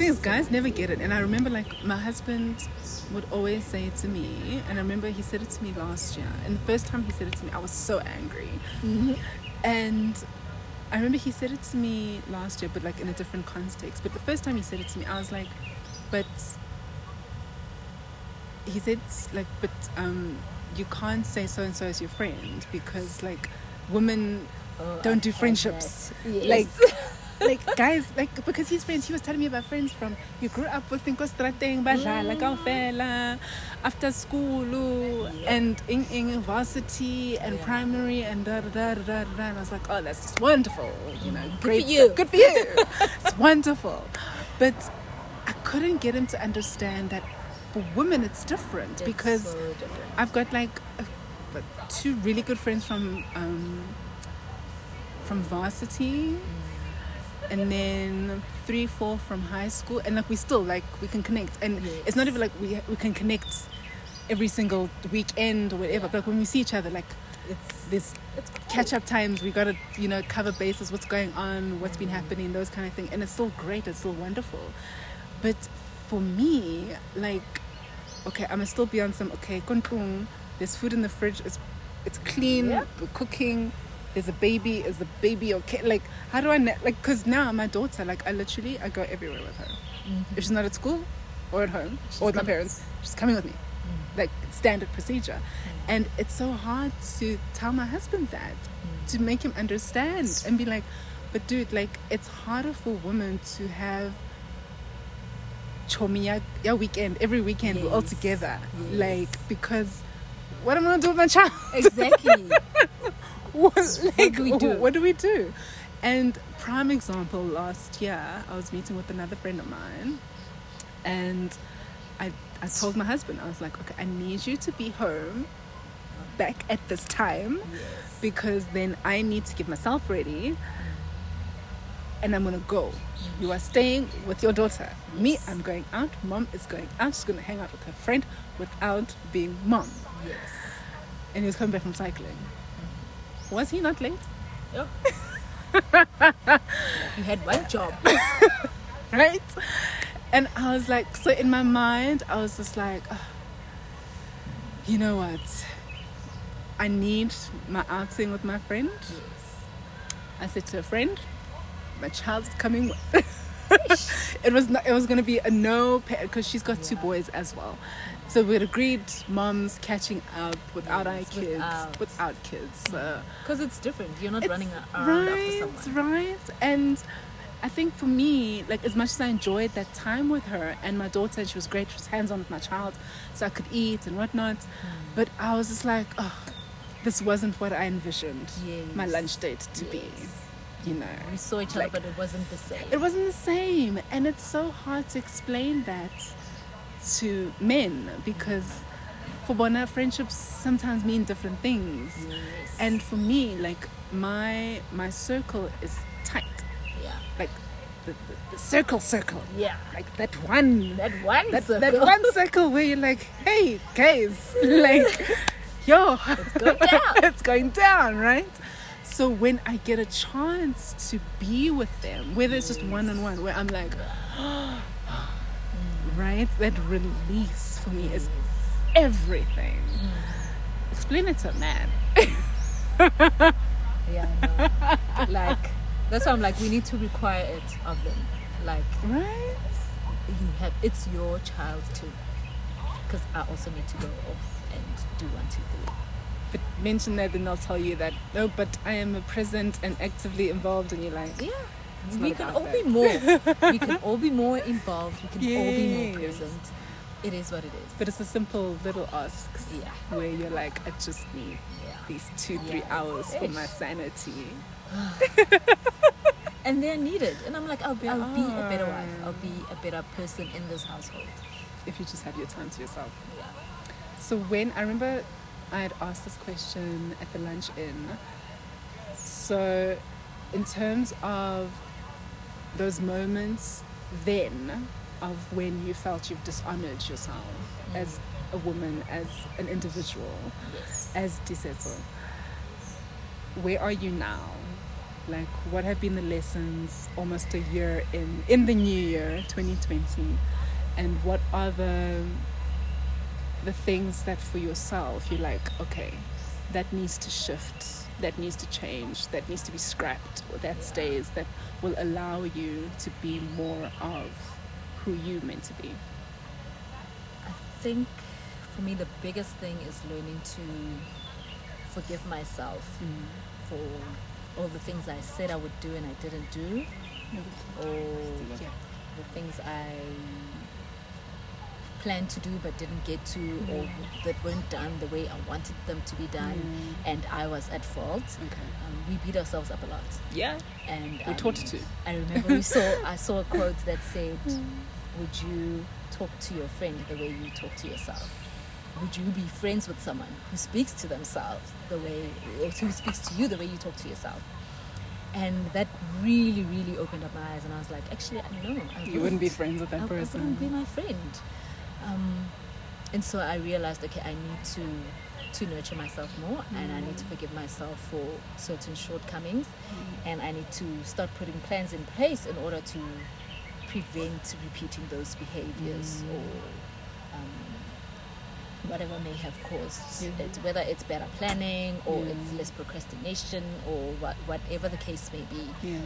thing thing is, guys never get it. And I remember like my husband would always say it to me, and I remember he said it to me last year. And the first time he said it to me, I was so angry. And I remember he said it to me last year, but like in a different context. But the first time he said it to me, I was like, but he said like, but um, you can't say so and so is your friend because like women Oh, don't do friendships. Yes. Like, like guys, like because his friends, he was telling me about friends from you grew up with Inko Strateng, Badlala, Kaufela, after school, and in, in varsity and Yeah. primary and da da da da da. And I was like, oh, that's just wonderful, you know, Good for you. good for you. it's wonderful, but I couldn't get him to understand that for women it's different It's because so different. I've got like like, two really good friends from um, from varsity, and then three, four from high school, and like we still like we can connect, and Yes. it's not even like we we can connect every single weekend or whatever. Yeah. But like when we see each other, like It's this it's cool. catch up times, we gotta you know cover bases, what's going on, what's been happening, those kind of thing, and it's still great, it's still wonderful. But for me, like, okay, I'm still be on some okay, there's food in the fridge, it's it's clean, Yeah. cooking. There's a baby. Is the baby okay? Like, how do I ne- like? Cause now my daughter, like, I literally I go everywhere with her. Mm-hmm. If she's not at school or at home She's or with my parents, she's coming with me. Mm. Like standard procedure. Mm. And it's so hard to tell my husband that, mm. to make him understand and be like, but dude, like it's harder for women to have chomi ya, ya weekend every weekend we're all together. Yes. Like because what am I gonna do with my child? exactly. what, like, do we do? What do we do? And prime example, last year I was meeting with another friend of mine, and I I told my husband I was like, okay, I need you to be home back at this time yes. because then I need to get myself ready, and I'm gonna go. You are staying with your daughter. Me, I'm going out. Mom is going out. She's gonna hang out with her friend without being mom. Yes. And he was coming back from cycling. Was he not late? Yeah. you had one job. right? And I was like, so in my mind, I was just like, "Ah, you know what? I need my outing with my friend. Yes. I said to a friend, my child's coming with. it was not, it was going to be a no because she's got two boys as well. So we'd agreed moms catching up without our kids, without. without kids. Because it's different. You're not running around right, after someone. Right, and I think for me, like as much as I enjoyed that time with her and my daughter, she was great. She was hands on with my child, so I could eat and whatnot. Hmm. But I was just like, oh, this wasn't what I envisioned my lunch date to be. You know, We saw each other, but it wasn't the same. it wasn't the same, and it's so hard to explain that to men because for Bona, friendships sometimes mean different things. yes. And for me, like my my circle is tight. yeah, like the, the, the circle circle yeah, like that one that one that, circle. that one circle where you're like hey guys like yo Go down. it's going down right so when i get a chance to be with them whether it's just one on one where i'm like right that release for me is everything Explain it to a man. Yeah, I know. like that's why I'm like, we need to require it of them. Like Right? you have, it's your child too. Because I also need to go off and do one, three. But mention that, then they'll tell you that, no, but I am present and actively involved, and you're like, Yeah. We can all be more. we can all be more involved. We can all be more present. It is what it is. but it's a simple little asks Yeah. where you're like, I just need Yeah. these two, three hours for my sanity. and they're needed. And I'm like, I'll, They I'll be a better wife. I'll be a better person in this household. If you just have your time to yourself. Yeah. So when I remember I had asked this question at the lunch in. So in terms of those moments then of when you felt you've dishonored yourself Mm. as a woman, as an individual, Yes. as Disetso, where are you now? Like what have been the lessons almost a year in in the new year 2020 and what are the the things that for yourself you're like okay that needs to shift that needs to change that needs to be scrapped or that stays that will allow you to be more of who you meant to be I think for me, the biggest thing is learning to forgive myself for all the things I said I would do and I didn't do, or yeah. the things I planned to do but didn't get to, or Mm. that weren't done the way I wanted them to be done, Mm. and I was at fault. okay Um, we beat ourselves up a lot, yeah and um, taught to I remember we saw I saw a quote that said, "Would you talk to your friend the way you talk to yourself? Would you be friends with someone who speaks to themselves the way, or who speaks to you the way you talk to yourself?" And that really, really opened up my eyes, and I was like, "Actually, I know I don't know. you wouldn't be friends with that I, I wouldn't be my friend." Um, and so I realized, okay, I need to to nurture myself more, and I need to forgive myself for certain shortcomings and I need to start putting plans in place in order to prevent repeating those behaviors Mm. or um, whatever may have caused it, whether it's better planning or it's less procrastination or what, whatever the case may be. yeah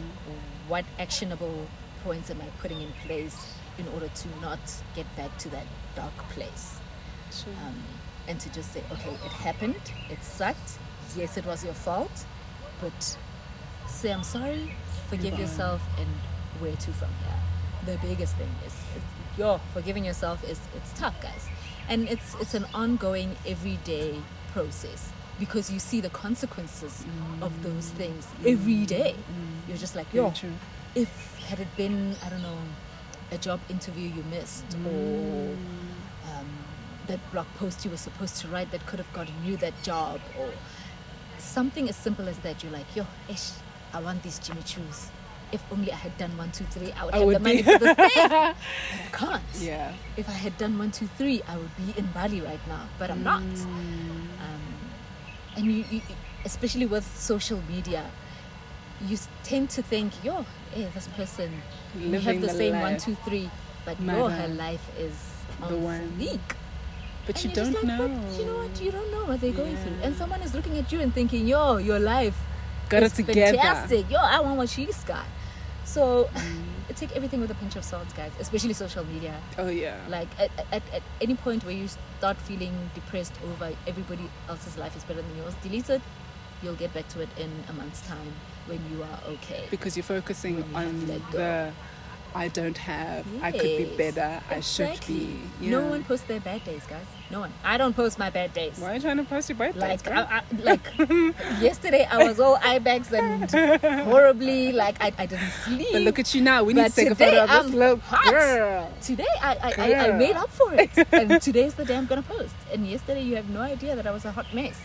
What actionable points am I putting in place in order to not get back to that dark place? sure um, and to just say, okay, it happened, it sucked, yes, it was your fault, but say I'm sorry, forgive yourself, and where to from here. The biggest thing is, is yo, forgiving yourself is it's tough, guys, and it's it's an ongoing, everyday process because you see the consequences of those things every day. You're just like, yo, if had it been, I don't know, a job interview you missed or um, that blog post you were supposed to write that could have gotten you that job or something as simple as that. You're like yo ish i want these jimmy choos. If only i had done one two three i would I have would the money be- for this thing i can't. Yeah. If i had done one two three i would be in bali right now but i'm not. Mm. um, and you, you especially with social media you tend to think yo hey this person we have the, the same one life. two three but Mother. yo her life is The on one. but and you don't like, know But you know what? You don't know what they're going through. And someone is looking at you and thinking, yo, your life got is it together fantastic. Yo, I want what she's got. So Mm. take everything with a pinch of salt, guys, especially social media. oh yeah Like at, at, at any point where you start feeling depressed over everybody else's life is better than yours, delete it. You'll get back to it in a month's time when you are okay. because you're focusing you on the I don't have I could be Yes, better I should exactly. be No one posts their bad days, guys. No one. I don't post my bad days. why are you trying to post your bad Like, I, I, like yesterday, I was all eye bags and horribly like I, I didn't sleep. but look at you now we need But to take a photo of this hot. girl today I, I, I, I made up for it, and today's the day I'm gonna post. And yesterday, you have no idea that I was a hot mess.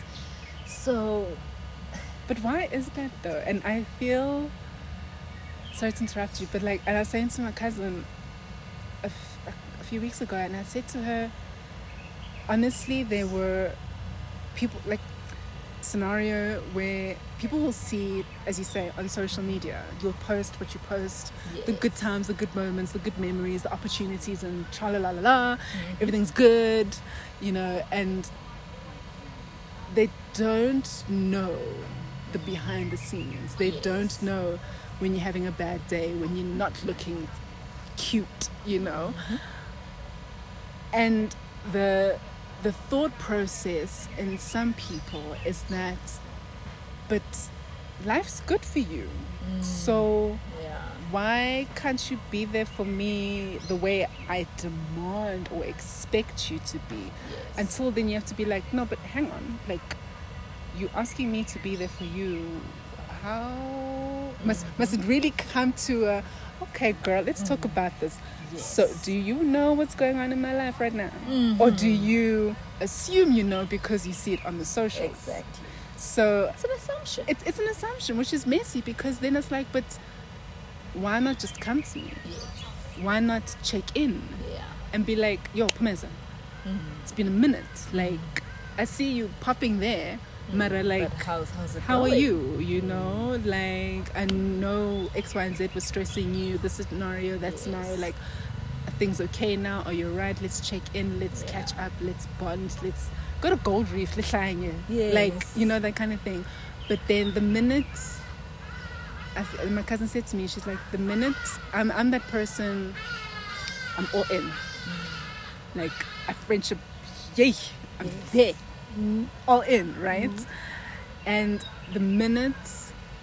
So But why is that though? And I feel sorry to interrupt you, but like, and I was saying to my cousin a, f- a few weeks ago, and I said to her, honestly, there were people like scenario where people will see, as you say, on social media. You'll post what you post, the good times, the good moments, the good memories, the opportunities, and tra la la la la. Mhm. Everything's good, you know, and they don't know the behind the scenes. They Yes. don't know when you're having a bad day, when you're not looking cute, you know. Mm-hmm. And the the thought process in some people is that but life's good for you. Mm. So Yeah. why can't you be there for me the way I demand or expect you to be? Yes. Until then, you have to be like, no, but hang on, like, you asking me to be there for you. How must must it really come to a? Okay, girl, let's talk about this. So, do you know what's going on in my life right now, Mm-hmm. or do you assume you know because you see it on the socials? Exactly. So It's an assumption. it's it's an assumption, which is messy because then it's like, but why not just come to me? yes. Why not check in Yeah. and be like, yo, Pumeza, Mm-hmm. it's been a minute. Like, I see you popping there, Mara, like, Mm. but how's how's it how are you? You know, like, I know X, Y, and Z was stressing you, this scenario, that Yes. scenario, like, are things okay now? Are you right? Let's check in, let's Yeah. catch up, let's bond, let's go to Gold Reef, let's. Yes. Like, you know, that kind of thing. But then the minute I my cousin said to me, she's like, the minute I'm, I'm that person, I'm all in. Like, a friendship, yay, I'm Yes. there, all in, right? And the minute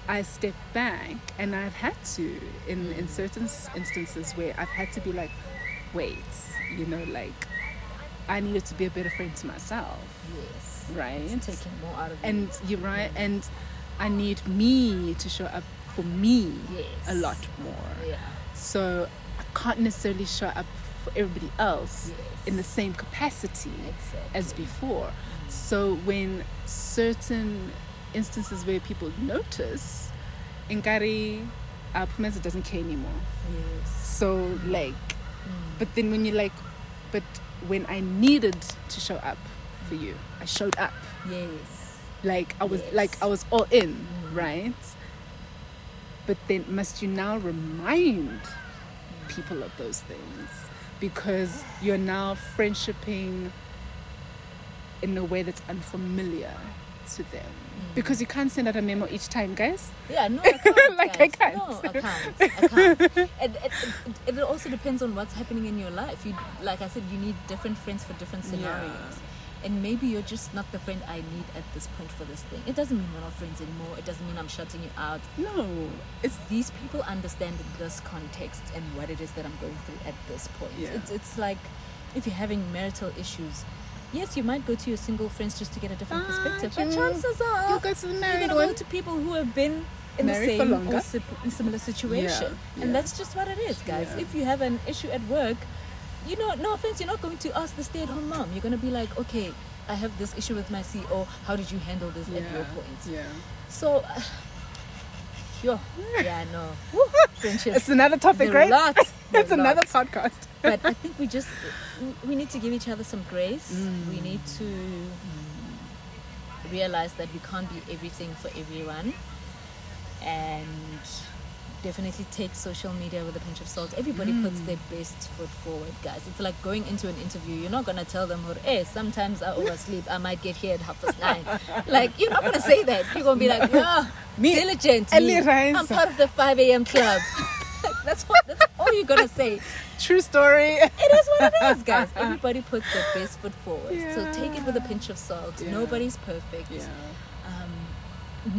I step back, and I've had to, in, in certain instances where I've had to be like, wait, you know, like, I needed to be a better friend to myself, Yes. right? It's taking more out of you. and you're right and i need me to show up for me Yes. a lot more Yeah. so i can't necessarily show up for everybody else Yes. in the same capacity Exactly. as before so when certain instances where people notice Ngari uh, Pumeza doesn't care anymore Yes. so like Mm. but then when you're like but when i needed to show up for you i showed up Yes. like i was Yes. like i was all in Mm. right but then must you now remind people of those things because you're now friendshiping in a way that's unfamiliar to them Mm. because you can't send out a memo each time guys Yeah, no, I can't. Like, I can't. No, I can't. I can't. And it, it, it also depends on what's happening in your life. You, like I said, you need different friends for different Yeah. scenarios. And maybe you're just not the friend I need at this point for this thing. It doesn't mean we're not friends anymore. It doesn't mean I'm shutting you out. no it's These people understand this context and what it is that I'm going through at this point. Yeah. It's, it's like if you're having marital issues, yes, you might go to your single friends just to get a different Ah, perspective. But chances are you'll go to the you're gonna one go to people who have been in Married the same or si- similar situation, Yeah, and that's just what it is, guys. Yeah. If you have an issue at work, you know, no offense, you're not going to ask the stay-at-home mom. You're gonna be like, okay, I have this issue with my CEO. How did you handle this at your point? yeah So, uh, yo, yeah, no, Woo, friendship. it's another topic right it's another lot. podcast but I think we just we- need to give each other some grace. Mm. We need to realize that we can't be everything for everyone, and definitely take social media with a pinch of salt. Everybody puts Mm. their best foot forward, guys. It's like going into an interview. You're not gonna tell them, "Hey, sometimes I oversleep. I might get here at half past nine. like you're not gonna say that. You're gonna be like, "Yeah, Me, diligent. me. rise." I'm part of the 5 a.m. club." that's what. That's all you're gonna say. true story It is what it is, guys. Everybody puts their best foot forward. So take it with a pinch of salt. Yeah. Nobody's perfect. yeah Um,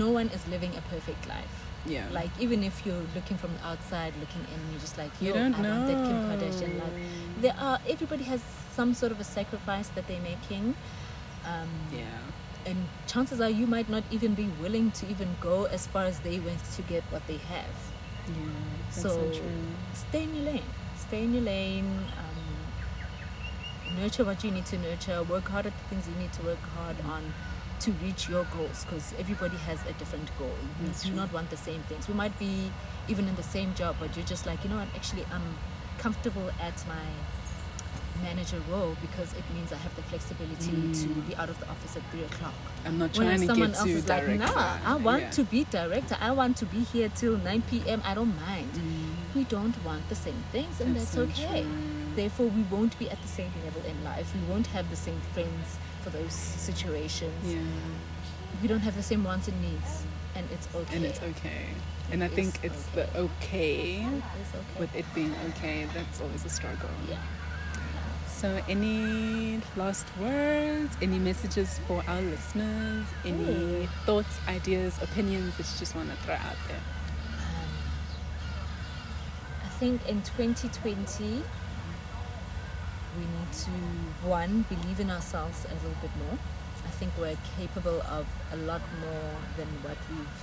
no one is living a perfect life. Yeah Like even if you're looking from the outside, looking in, you're just like, you don't I know want that Kim Kardashian life. There are everybody has some sort of a sacrifice that they're making. Um, yeah and chances are you might not even be willing to even go as far as they went to get what they have. yeah so, So- stay in your lane stay in your lane um, nurture what you need to nurture work hard at the things you need to work hard on to reach your goals because everybody has a different goal we That's do true. not want the same things we might be even in the same job but you're just like you know what actually i'm comfortable at my manager role because it means i have the flexibility to Mm. be out of the office at three o'clock I'm not Whereas trying to someone get else to is like, director. nah, I want Yeah. to be director. I want to be here till 9 p.m. I don't mind. Mm. We don't want the same things, and that's, so okay. true. Therefore we won't be at the same level in life. We won't have the same friends for those situations. Yeah. We don't have the same wants and needs, and it's okay. And it's okay. And I think it's the okay okay. with it being okay that's always a struggle. yeah. So, any last words, any messages for our listeners, any Hmm. thoughts, ideas, opinions that you just want to throw out there? Um, I think in 2020, we need to one believe in ourselves a little bit more. I think we're capable of a lot more than what we've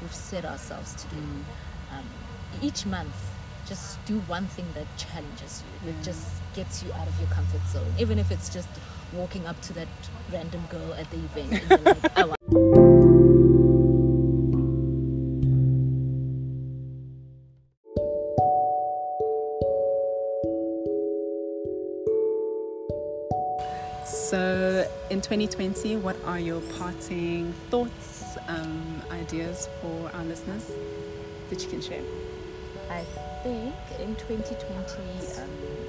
we've set ourselves to do. Um, each month, just do one thing that challenges you, that just gets you out of your comfort zone, even if it's just walking up to that random girl at the event and you're like, I want 2020, what are your parting thoughts, um, ideas for our listeners that you can share? I think in 2020, um,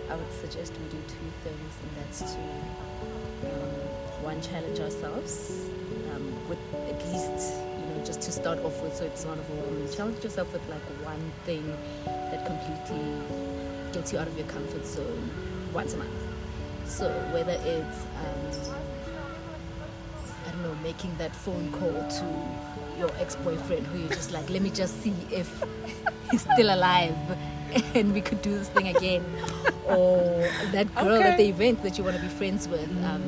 I would suggest we do two things, and that's to um, one challenge ourselves um, with at least you know just to start off with, so it's not overwhelming. Challenge yourself with like one thing that completely gets you out of your comfort zone once a month. So whether it's making that phone call to your ex-boyfriend who you're just like, let me just see if he's still alive and we could do this thing again. Or that girl at the event that you want to be friends with. Um,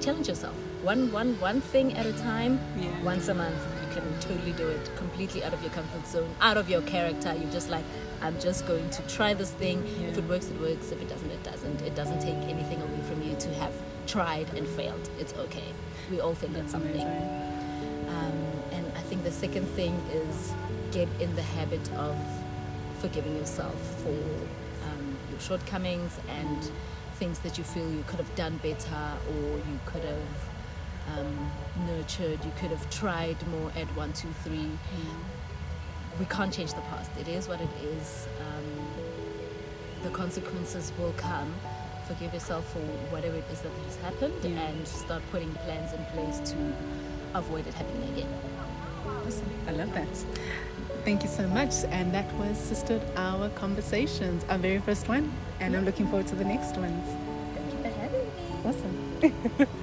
challenge yourself. One, one, one thing at a time, Yeah. once a month. You can totally do it completely out of your comfort zone, out of your character. You're just like, I'm just going to try this thing. If it works, it works. If it doesn't, it doesn't. It doesn't take anything away from you to have tried and failed. It's okay. We all think that's something. Um, and I think the second thing is get in the habit of forgiving yourself for um, your shortcomings and things that you feel you could have done better or you could have um, nurtured, you could have tried more at one, two, three. We can't change the past. It is what it is. Um, the consequences will come. Forgive yourself for whatever it is that has happened Yeah. and start putting plans in place to avoid it happening again. Awesome. I love that. Thank you so much. And that was Sisterhood Hour Conversations, our very first one. And I'm looking forward to the next ones. Thank you for having me. Awesome.